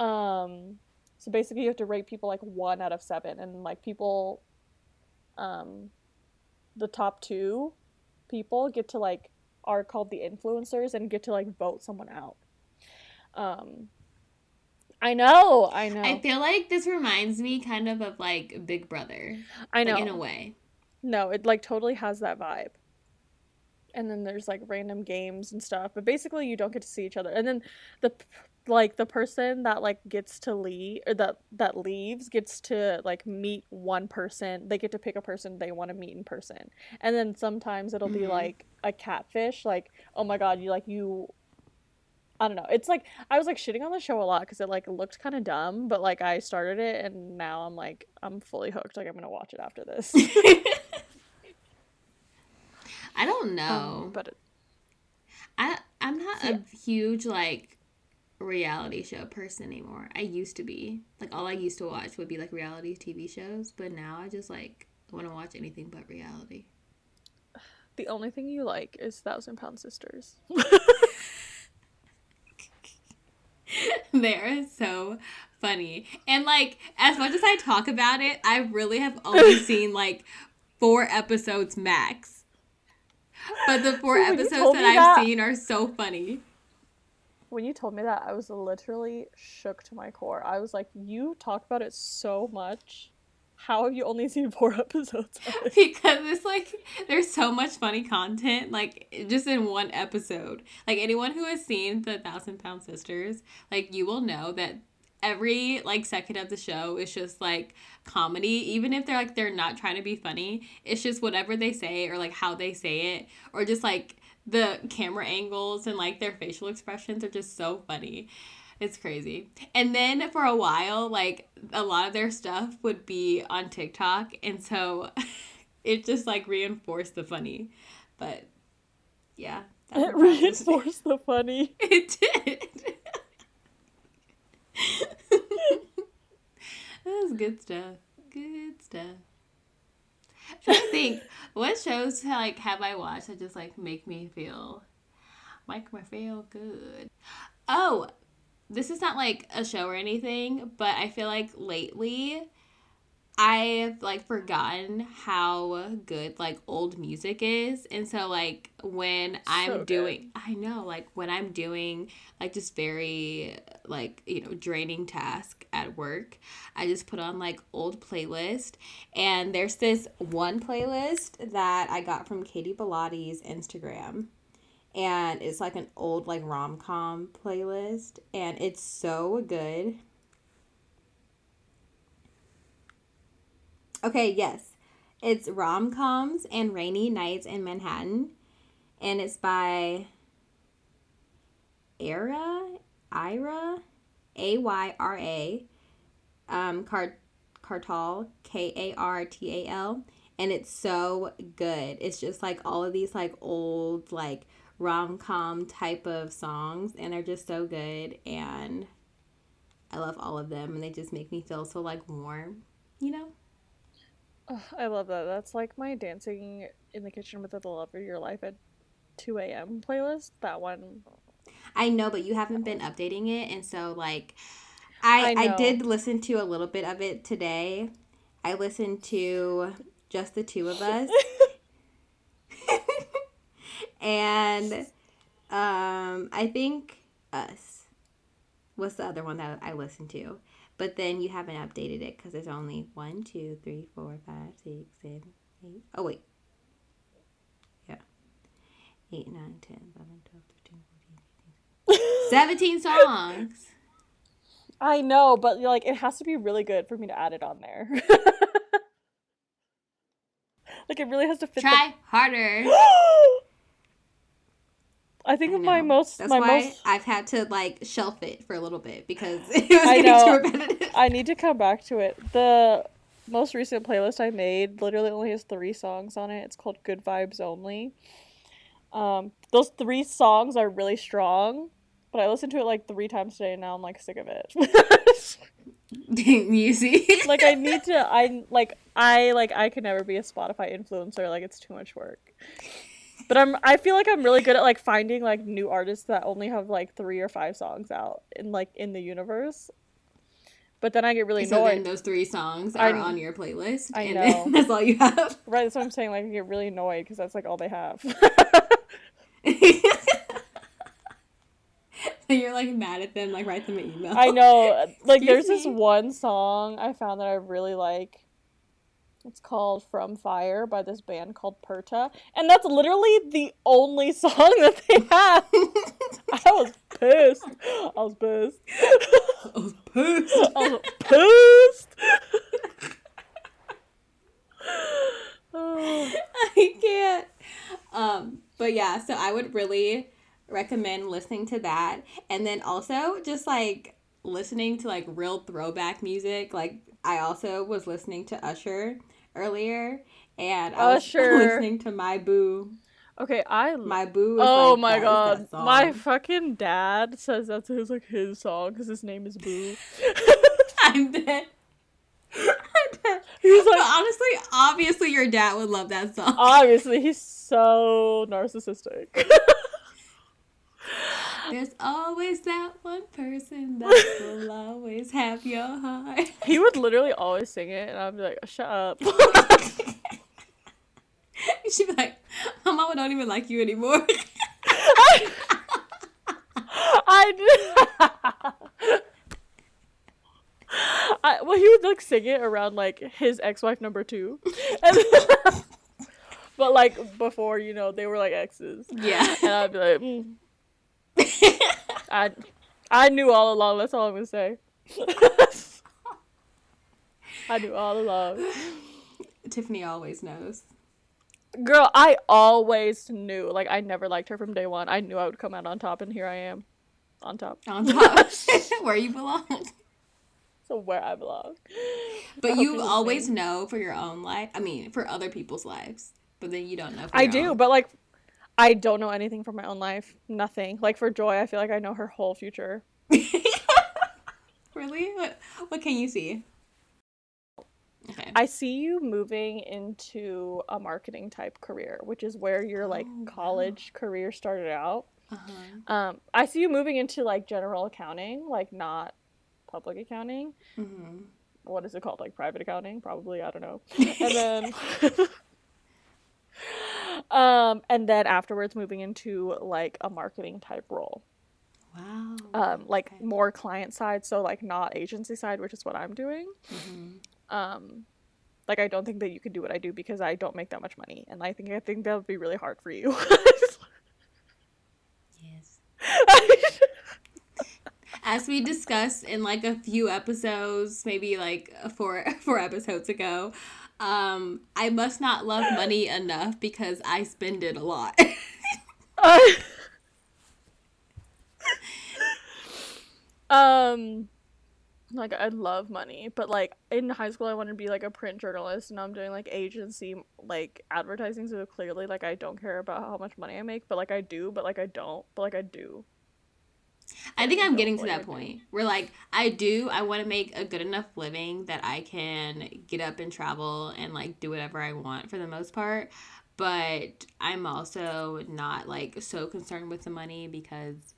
S1: um so basically you have to rate people like 1 out of 7 and like people um the top two people get to like are called the influencers and get to like vote someone out. Um I know, I know.
S2: I feel like this reminds me kind of of like Big Brother.
S1: I know.
S2: Like in a way.
S1: No, it like totally has that vibe. And then there's like random games and stuff, but basically you don't get to see each other. And then the like the person that like gets to leave or that that leaves gets to like meet one person. They get to pick a person they want to meet in person. And then sometimes it'll be
S2: Mhm.
S1: like a catfish like, "Oh my god, you like you I don't know. It's like I was like shitting on the show a lot because it like looked kind of dumb, but like I started it and now I'm like I'm fully hooked. Like I'm gonna watch it after this. [LAUGHS]
S2: I don't know.
S1: Um, but it,
S2: I I'm not
S1: Yeah.
S2: a huge like reality show person anymore. I used to be. Like all I used to watch would be like reality TV shows, but now I just like want to watch anything but reality.
S1: the only thing you like is Thousand Pound Sisters. [LAUGHS] [LAUGHS]
S2: They're so funny. And like as much as I talk about it, I really have only [LAUGHS] seen like four episodes max. But the four [LAUGHS]
S1: when
S2: episodes that I've
S1: that-
S2: seen are so funny.
S1: when you told me that, I was literally shook to my core. I was like, "You talk about it so much. How have you only [LAUGHS] seen four episodes?"
S2: Because it's like there's so much funny content like just in one episode like anyone who has seen the thousand pound sisters like you will know that every like second of the show is just like comedy even if they're like they're not trying to be funny it's just whatever they say or like how they say it or just like the camera angles and like their facial expressions are just so funny it's crazy. And then for a while, like a lot of their stuff would be on TikTok. And so [LAUGHS] it just like reinforced the funny. But yeah.
S1: It
S2: what that is.
S1: reinforced the funny. [LAUGHS]
S2: It did. That was good stuff. Good stuff. I'm trying to think. what shows like have I watched that just like make me feel make me feel good? Oh, this is not like a show or anything, but I feel like lately I've like forgotten how good like old music is. And so like when I'm
S1: So
S2: doing I know like when I'm doing like just very like, you know, draining task at work, I just put on like old playlist and there's this one playlist that I got from Katie Bellotti's Instagram. And it's like an old like rom-com playlist and it's so good. Okay, yes. It's rom coms and rainy nights in Manhattan. And it's by Era, Ira, A Y R A, um, Cart- Cartal, K A R T A L. And it's so good. It's just like all of these like old, like rom com type of songs. And they're just so good. And I love all of them. And they just make me feel so like warm, you know?
S1: Ugh, I love that. That's like my dancing in the kitchen with the love of your life at 2 a.m. playlist. That one.
S2: I know, but you haven't been updating it, and so like, I
S1: I
S2: I, did listen to a little bit of it today. I listened to just the two of us, [LAUGHS] [LAUGHS] and um, I think us was the other one that I listened to. But then you haven't updated it because there's only one, two, three, four, five, six, seven, eight. Oh wait, yeah, eight, nine, ten, eleven, twelve, thirteen, fourteen. 17 [LAUGHS] songs.
S1: I know, but like it has to be really good for me to add it on there. [LAUGHS] like it really has to fit.
S2: Try harder. [GASPS] [LAUGHS]
S1: I think
S2: I
S1: of my most
S2: That's
S1: my
S2: why
S1: most
S2: I've had to like shelf it for a little bit because [SIGHS] [LAUGHS] it was
S1: I
S2: getting
S1: know.
S2: too repetitive.
S1: I need to come back to it. The most recent playlist I made literally only has three songs on it. It's called Good Vibes Only. Um, those three songs are really strong, but I listened to it like three times today and now I'm like sick of it. [LAUGHS]
S2: you see? [LAUGHS]
S1: like I need to I like I like I can never be a Spotify influencer, like it's too much work. But I'm I feel like I'm really good at like finding like new artists that only have like three or five songs out in like in the universe. But then I get really
S2: so then
S1: annoyed.
S2: those three songs are on your playlist.
S1: I
S2: and
S1: know.
S2: then [LAUGHS] that's all you have.
S1: Right, that's what I'm saying. Like, I get really annoyed because that's like all they have. [LAUGHS]
S2: You're like mad at them, like write them an email.
S1: I know. Like,
S2: Excuse
S1: there's this one song I found that I really like. It's called From Fire by this band called Perta. And that's literally the only song that they have. [LAUGHS] I was pissed. I was pissed.
S2: Oh, poos.
S1: I was pissed. Oh.
S2: I can't. Um, but yeah, so I would really recommend listening to that. And then also just like listening to like real throwback music. Like I also was listening to Usher earlier and I uh, was [LAUGHS]
S1: Usher.
S2: listening to My Boo.
S1: Okay, I
S2: My Boo is
S1: Oh
S2: like,
S1: my god. My fucking dad says that's his like his song because his name is Boo. [LAUGHS]
S2: I'm [LAUGHS] dead. I'm dead.
S1: He's
S2: But
S1: like
S2: honestly, obviously your dad would love that song.
S1: obviously he's so narcissistic.
S2: There's always that one person that will [LAUGHS] always have your heart.
S1: he would literally always sing it and I'd be like, shut up. [LAUGHS]
S2: She'd be like, "My mama don't even like you anymore." [LAUGHS]
S1: I did. I, well, he would like sing it around like his ex-wife number two, and but like before, you know, they were like exes,
S2: yeah.
S1: and I'd be like, mm. I, I knew all along. That's all I'm gonna say. [LAUGHS] I knew all along,
S2: Tiffany always knows.
S1: girl. I always knew. Like I never liked her from day one. I knew I would come out on top, and here I am, on top.
S2: On top, [LAUGHS] where you belong.
S1: So where I belong.
S2: But you always know for your own life. I mean, for other people's lives. But then you don't know. For
S1: I do,
S2: own.
S1: but like, I don't know anything from my own life. Nothing. Like for Joy, I feel like I know her whole future. [LAUGHS]
S2: really? What? What can you see? Okay.
S1: I see you moving into a marketing type career, which is where your like
S2: Oh, wow.
S1: college career started out.
S2: Uh-huh.
S1: Um, I see you moving into like general accounting, like not public accounting.
S2: Mm-hmm.
S1: What is it called? Like private accounting, probably. I don't know. [LAUGHS] And then, [LAUGHS] um, and then afterwards moving into like a marketing type role,
S2: Wow.
S1: um, like
S2: Okay.
S1: more client side, so like not agency side, which is what I'm doing.
S2: Mhm.
S1: Um, like I don't think that you can do what I do because I don't make that much money, and I think I think that would be really hard for you. [LAUGHS]
S2: Yes. [LAUGHS] As we discussed in like a few episodes, maybe like four [LAUGHS] four episodes ago, um, I must not love money enough because I spend it a lot. [LAUGHS]
S1: um like I love money, but like in high school I wanted to be like a print journalist and now I'm doing like agency like advertising so clearly like I don't care about how much money I make, but like I do, but like I don't, but like I do.
S2: I think I'm getting to that point where like I do I want to make a good enough living that I can get up and travel and like do whatever I want for the most part. But I'm also not like so concerned with the money because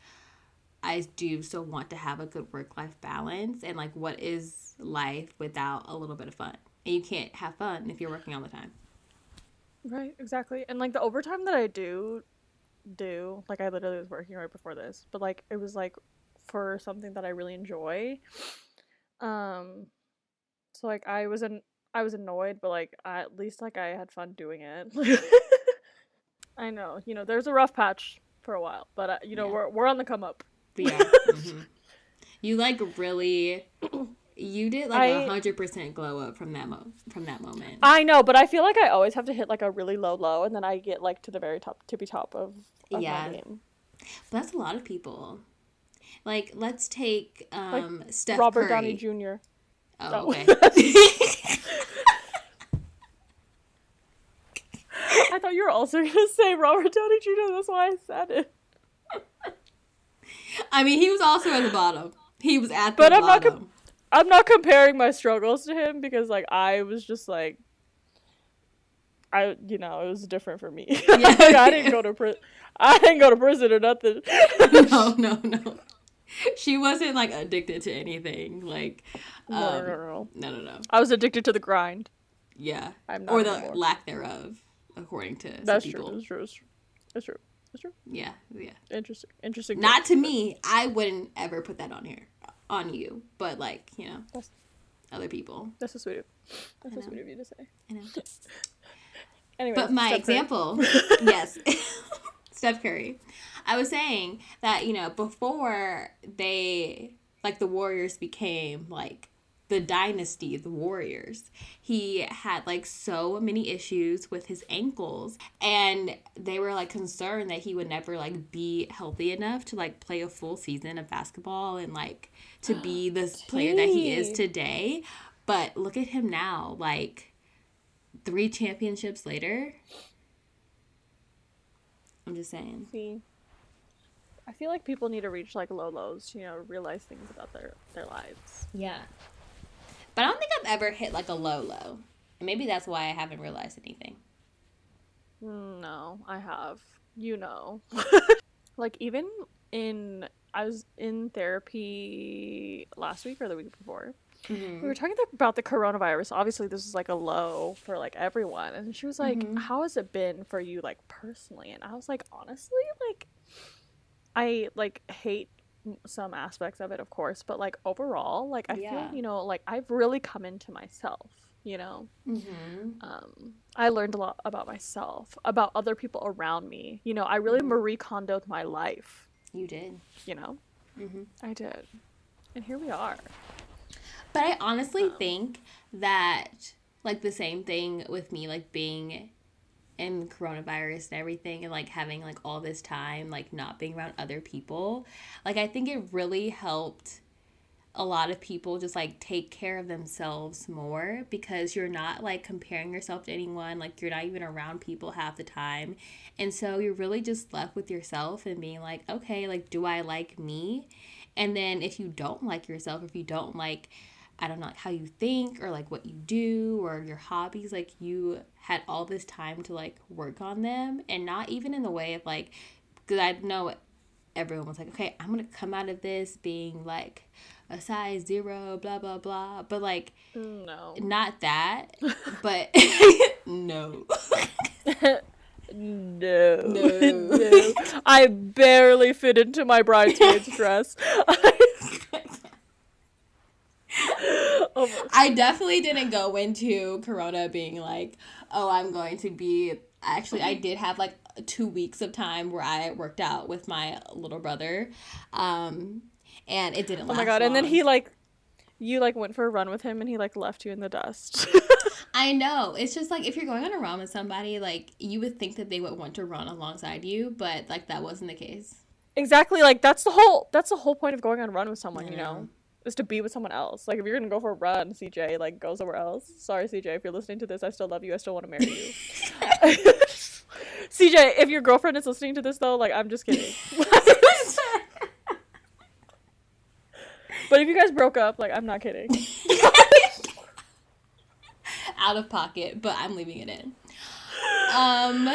S2: I do still want to have a good work life balance and like what is life without a little bit of fun? And you can't have fun if you're working all the time.
S1: Right, exactly. And like the overtime that I do do, like I literally was working right before this, but like it was like for something that I really enjoy. Um so like I was an I was annoyed, but like I, at least like I had fun doing it. [LAUGHS] I know, you know, there's a rough patch for a while, but uh, you know,
S2: Yeah.
S1: we're we're on the come up.
S2: But yeah. [LAUGHS] mhm. You like really you did like a hundred percent glow up from that mo from that moment.
S1: I know, but I feel like I always have to hit like a really low low and then I get like to the very top tippy top of, of
S2: Yeah.
S1: my game.
S2: But that's a lot of people. Like, let's take um Steph
S1: Robert
S2: Curry.
S1: Downey Jr.
S2: Oh, okay. [LAUGHS]
S1: I thought you were also gonna say Robert Downey Jr. That's why I said it. [LAUGHS]
S2: I mean, he was also at the bottom. He was at the
S1: But I'm not
S2: bottom.
S1: com- I'm not comparing my struggles to him because like I was just like I you know, it was different for me. [LAUGHS] Like, I didn't go to [LAUGHS] prison. I didn't go to prison or nothing. [LAUGHS]
S2: no, no, no. She wasn't like addicted to anything. Like, um,
S1: no, no, no, no.
S2: no.
S1: I was addicted to the grind.
S2: Yeah,
S1: I'm not
S2: or the
S1: anymore.
S2: lack thereof, according to some
S1: That's
S2: people.
S1: true. That's true. That's true. That's true. That's true.
S2: Yeah, yeah.
S1: Interesting. Interesting.
S2: Not to me. I wouldn't ever put that on here, on you. But like, you know,
S1: That's-
S2: other people.
S1: That's so sweet. Of, that's so sweet of you to say.
S2: I know. [LAUGHS]
S1: Anyway,
S2: But my example, [LAUGHS] yes, [LAUGHS] Steph Curry. I was saying that, you know, before they, like the Warriors became like the dynasty, the Warriors, he had like so many issues with his ankles. And they were like concerned that he would never like be healthy enough to like play a full season of basketball and like to be oh, this player that he is today. But look at him now, like three championships later. I'm just saying.
S1: See, I feel like people need to reach like low lows, you know, realize things about their their lives.
S2: Yeah. But I don't think I've ever hit like a low low. And maybe that's why I haven't realized anything.
S1: No, I have. You know. [LAUGHS] like even in I was in therapy last week or the week before.
S2: Mm-hmm.
S1: We were talking about the coronavirus. Obviously, this is like a low for like everyone. And she was like,
S2: Mhm.
S1: "How has it been for you like personally?" And I was like, "Honestly, like I like hate some aspects of it, of course, but like overall, like I
S2: Yeah.
S1: feel, you know, like I've really come into myself, you know.
S2: Mm-hmm.
S1: Um I learned a lot about myself, about other people around me. You know, I really
S2: Mhm.
S1: Marie Kondoed my life,
S2: You did.
S1: you know.
S2: Mm-hmm.
S1: I did. And here we are.
S2: But I honestly
S1: Um,
S2: think that like the same thing with me, like being in coronavirus and everything and like having like all this time like not being around other people like i think it really helped a lot of people just like take care of themselves more because you're not like comparing yourself to anyone like you're not even around people half the time and so you're really just left with yourself and being like okay like do i like me? And then if you don't like yourself if you don't like I don't know like how you think or like what you do or your hobbies like you had all this time to like work on them and not even in the way of like because I know everyone was like okay I'm gonna come out of this being like a size zero blah blah blah but like
S1: no
S2: not that [LAUGHS] but [LAUGHS] no
S1: no. no. [LAUGHS] I barely fit into my bridesmaid's dress.
S2: I definitely didn't go into Corona being like, oh, I'm going to be. Actually, I did have like two weeks of time where I worked out with my little brother. Um, and it didn't
S1: Oh my god, long. and then he like you like went for a run with him and he like left you in the dust. [LAUGHS]
S2: I know. It's just like if you're going on a run with somebody, like you would think that they would want to run alongside you, but like that wasn't the case.
S1: Exactly. Like that's the whole that's the whole point of going on a run with someone, you know. Is to be with someone else. Like if you're gonna go for a run, CJ, like go somewhere else. Sorry, CJ, if you're listening to this, I still love you. I still want to marry you. [LAUGHS] CJ, if your girlfriend is listening to this though, like I'm just kidding. [LAUGHS] but if you guys broke up, like I'm not kidding [LAUGHS]
S2: out of pocket, but I'm leaving it in. Um,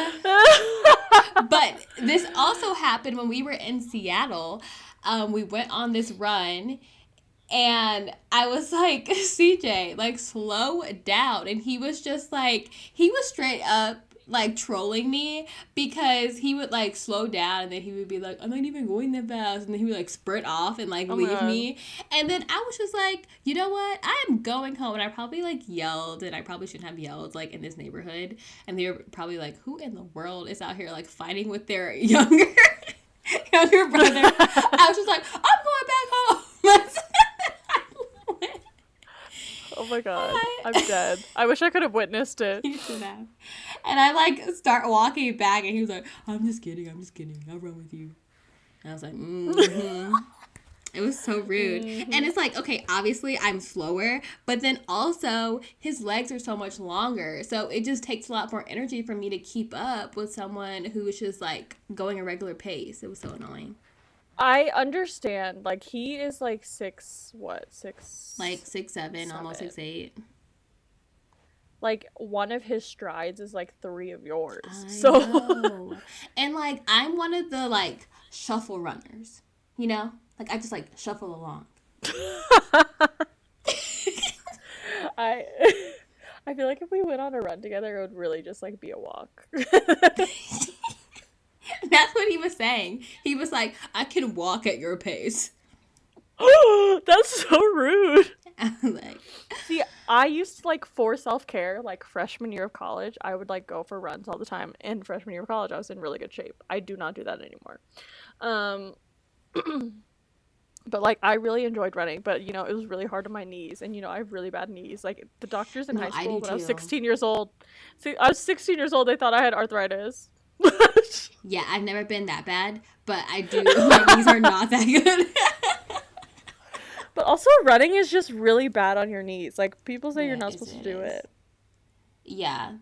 S2: but this also happened when we were in Seattle. Um, we went on this run and I was like, [LAUGHS] CJ, like, slow down. And he was just like, he was straight up like trolling me because he would like slow down and then he would be like, I'm not even going that fast. And then he would like sprint off and like oh leave me. And then I was just like, you know what? I am going home. And I probably like yelled and I probably shouldn't have yelled like in this neighborhood. And they were probably like, who in the world is out here like fighting with their [LAUGHS] younger [LAUGHS] younger brother? I was just like, I'm going back home.
S1: Oh my god, I'm dead. I wish I could have witnessed it. [LAUGHS]
S2: You should have. And I like start walking back, and he was like, "I'm just kidding. I'm just kidding. I'll run with you." And I was like, mm-hmm. It was so rude. Mm-hmm. And it's like, okay, obviously I'm slower, but then also his legs are so much longer. So it just takes a lot more energy for me to keep up with someone who is just like going a regular pace. It was so annoying.
S1: I understand. Like he is like six what, six
S2: like six seven, seven. almost six eight.
S1: Like one of his strides is like three of yours. I so [LAUGHS]
S2: and like I'm one of the like shuffle runners. You know? Like I just like shuffle along. [LAUGHS]
S1: I [LAUGHS] I feel like if we went on a run together it would really just like be a walk. [LAUGHS]
S2: That's what he was saying. He was like, I can walk at your pace. [GASPS]
S1: That's so rude. [LAUGHS] like, See, I used to like for self care, like freshman year of college, I would like go for runs all the time. In freshman year of college, I was in really good shape. I do not do that anymore. Um, [CLEARS THROAT] but like I really enjoyed running, but you know it was really hard on my knees, and you know I have really bad knees. Like the doctors in no, high school when too. I was 16 years old, see, I was 16 years old. They thought I had arthritis.
S2: Yeah, I've never been that bad, but I do. [LAUGHS] My knees are not that good.
S1: but also, running is just really bad on your knees. Like people say, yeah, you're not supposed to do it.
S2: Yeah,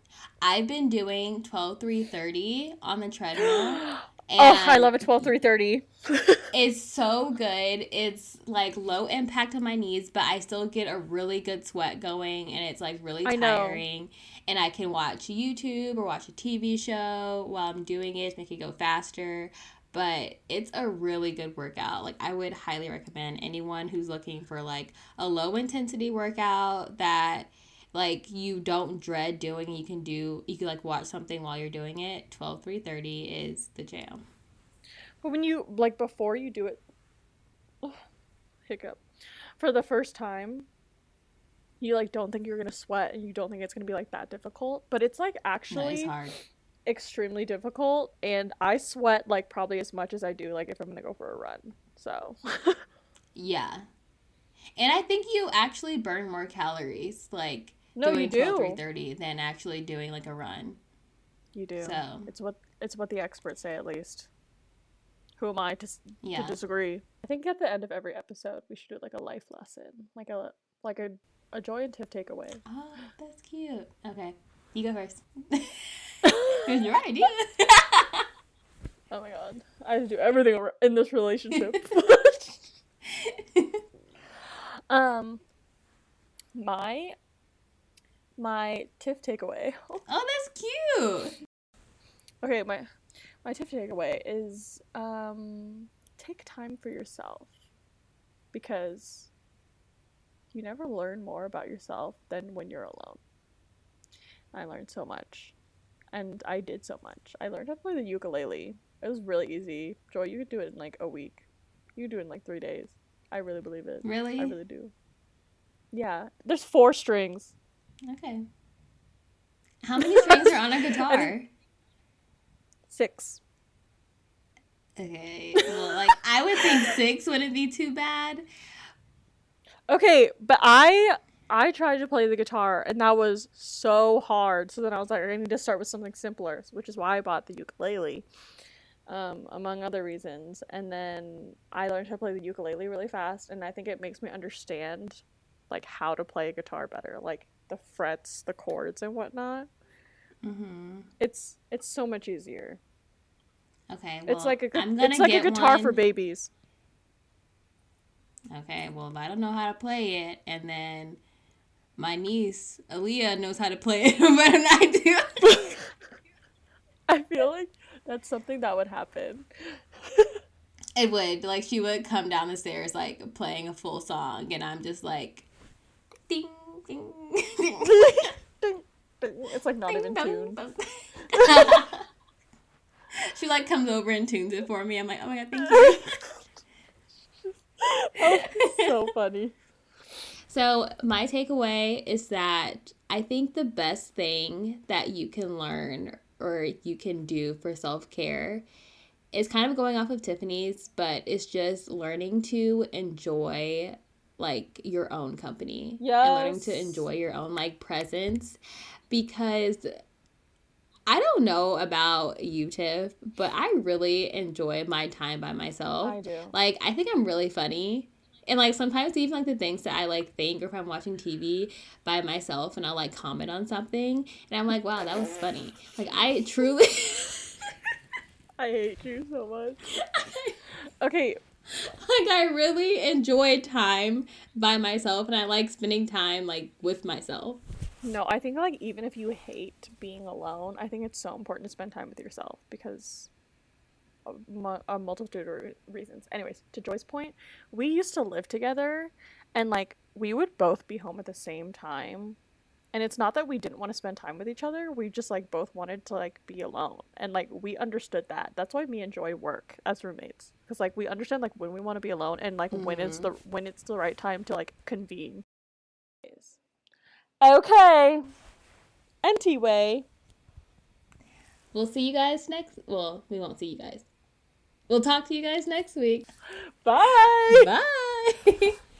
S2: I've been doing 12 3 30 on the treadmill. [GASPS] [GASPS] [GASPS]
S1: oh, I love a 12 3 30. [LAUGHS]
S2: it's so good. It's like low impact on my knees, but I still get a really good sweat going, and it's like really tiring. And I can watch YouTube or watch a TV show while I'm doing it, make it go faster. But it's a really good workout. Like I would highly recommend anyone who's looking for like a low intensity workout that like you don't dread doing you can do you can like watch something while you're doing it. 12 330 is the jam.
S1: But when you like before you do it oh, hiccup. For the first time you like don't think you're gonna sweat and you don't think it's gonna be like that difficult. But it's like actually hard. extremely difficult and i sweat like probably as much as i do like if i'm gonna go for a run. So [LAUGHS]
S2: yeah. And i think you actually burn more calories like
S1: no, doing you do.
S2: 330 than actually doing like a run.
S1: You do. So it's what it's what the experts say at least. Who am I to, yeah. to disagree? I think at the end of every episode we should do like a life lesson, like a like a a joy and Tiff takeaway.
S2: Oh, that's cute. Okay, you go first. [LAUGHS] [LAUGHS] it's your idea.
S1: oh my god, I have to do everything in this relationship. [LAUGHS] um, My my TIFF takeaway. [LAUGHS]
S2: Oh, that's cute.
S1: okay, my my TIFF takeaway is um take time for yourself because you never learn more about yourself than when you're alone. I learned so much. And I did so much. I learned how to play the ukulele. It was really easy. Joy, you could do it in like a week. You could do it in like three days. I really believe it.
S2: Really?
S1: I really do. Yeah. There's four strings.
S2: Okay. How many strings are on a [LAUGHS] guitar?
S1: Six.
S2: Okay. Well, like I would think six wouldn't be too bad.
S1: Okay, but I I tried to play the guitar and that was so hard. So then I was like, I need to start with something simpler, which is why I bought the ukulele, um, among other reasons. And then I learned how to play the ukulele really fast, and I think it makes me understand like how to play a guitar better, like the frets, the chords, and whatnot.
S2: Mm-hmm.
S1: It's it's so much easier.
S2: Okay. Well,
S1: it's like a gu-
S2: I'm gonna
S1: it's like a guitar
S2: one.
S1: for babies.
S2: Okay. Well, if I don't know how to play it, and then my niece Aaliyah knows how to play it [LAUGHS] better than I do. [LAUGHS]
S1: I feel like that's something that would happen. [LAUGHS]
S2: It would like she would come down the stairs like playing a full song, and I'm just like, ding ding. ding.
S1: Ding, ding. It's like not even tuned. [LAUGHS]
S2: she like comes over and tunes it for me. I'm like, oh my god, thank you. [LAUGHS]
S1: Oh, so funny.
S2: So, my takeaway is that I think the best thing that you can learn or you can do for self care is kind of going off of Tiffany's, but it's just learning to enjoy like your own company Yeah. and learning to enjoy your own like presence because I don't know about you, Tiff, but I really enjoy my time by myself.
S1: I do.
S2: Like I think I'm really funny. And like sometimes even like the things that I like think or if I'm watching TV by myself and I'll like comment on something and I'm like, wow, that was funny. Like I truly [LAUGHS]
S1: I hate you so much. [LAUGHS] Okay, [LAUGHS]
S2: like I really enjoy time by myself and I like spending time like with myself.
S1: no, I think like even if you hate being alone, I think it's so important to spend time with yourself because mu- a multitude of reasons. Anyways, to Joy's point, we used to live together and like we would both be home at the same time. And it's not that we didn't want to spend time with each other, we just like both wanted to like be alone. And like we understood that. That's why me and Joy work as roommates cuz like we understand like when we want to be alone and like when it's the mm-hmm. when it's the right time to like convene. Okay. Anyway.
S2: We'll see you guys next well, we won't see you guys. We'll talk to you guys next week.
S1: Bye.
S2: Bye. [LAUGHS]